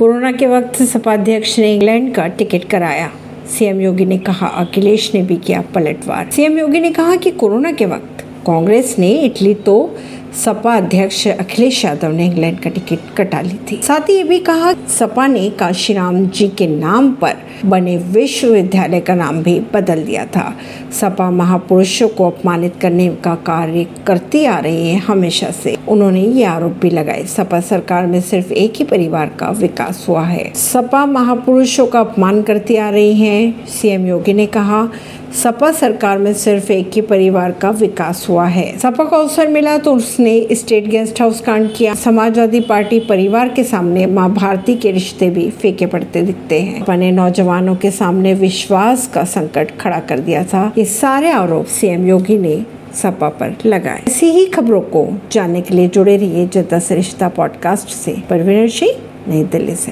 Corona के वक्त सपा अध्यक्ष ने इंग्लैंड का टिकट कराया। सीएम योगी ने कहा, अखिलेश ने भी किया पलटवार। सीएम योगी ने कहा कि कोरोना के वक्त कांग्रेस ने इटली तो सपा अध्यक्ष अखिलेश यादव ने इंग्लैंड का टिकट कटा ली थी। साथ ही ये भी कहा, सपा ने काशीराम जी के नाम पर बने विश्वविद्यालय का नाम भी बदल दिया था। सपा महापुरुषों को अपमानित करने का कार्य करती आ रही है हमेशा से। उन्होंने ये आरोप भी लगाए, सपा सरकार में सिर्फ़ एक ही परिवार का विकास हुआ है। सपा महापुरुषों का अपमान करती आ रही है, सीएम योगी ने कहा सपा सरकार में सिर्फ़ एक ही परिवार का विकास हुआ है। सपा को अवसर मिला तो उसने स्टेट गेस्ट हाउस कांड किया। समाजवादी पार्टी परिवार के सामने माँ भारती के रिश्ते भी फेंके पड़ते दिखते हैं। अपने नौजवानों के सामने विश्वास का संकट खड़ा कर दिया था। ये सारे आरोप सीएम योगी ने सपा पर लगाए। ऐसी ही खबरों को जानने के लिए जुड़े रहिए जनता सरिश्ता पॉडकास्ट से। परवीन सिंह, नई दिल्ली से।